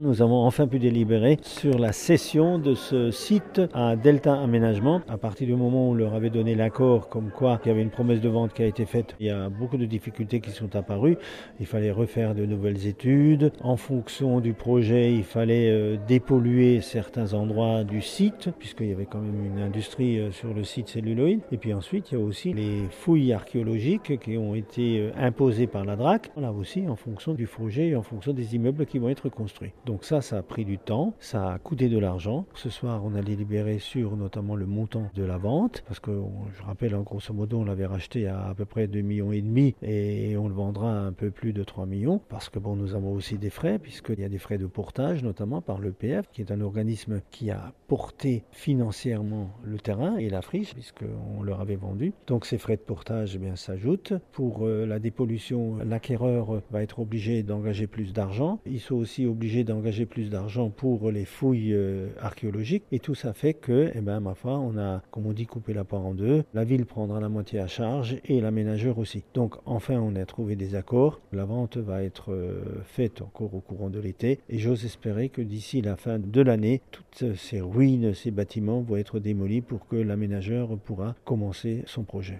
Nous avons enfin pu délibérer sur la cession de ce site à Delta Aménagement. À partir du moment où on leur avait donné l'accord comme quoi il y avait une promesse de vente qui a été faite, il y a beaucoup de difficultés qui sont apparues. Il fallait refaire de nouvelles études. En fonction du projet, il fallait euh, dépolluer certains endroits du site, puisqu'il y avait quand même une industrie euh, sur le site celluloïde. Et puis ensuite, il y a aussi les fouilles archéologiques qui ont été euh, imposées par la DRAC, là aussi en fonction du projet et en fonction des immeubles qui vont être construits. Donc ça, ça a pris du temps, ça a coûté de l'argent. Ce soir, on a délibéré sur notamment le montant de la vente, parce que je rappelle, en grosso modo, on l'avait racheté à à peu près 2 millions et demi et on le vendra à un peu plus de 3 millions, parce que bon, nous avons aussi des frais, puisqu'il y a des frais de portage, notamment par l'EPF, qui est un organisme qui a porté financièrement le terrain et la friche, puisqu'on leur avait vendu. Donc ces frais de portage eh s'ajoutent. Pour euh, la dépollution, l'acquéreur va être obligé d'engager plus d'argent. Ils sont aussi obligés d'engager plus d'argent pour les fouilles euh, archéologiques. Et tout ça fait que, eh ben, ma foi, on a, comme on dit, coupé la part en deux. La ville prendra la moitié à charge et l'aménageur aussi. Donc, enfin, on a trouvé des accords. La vente va être euh, faite encore au courant de l'été. Et j'ose espérer que d'ici la fin de l'année, toutes ces ruines, ces bâtiments vont être démolis pour que l'aménageur pourra commencer son projet.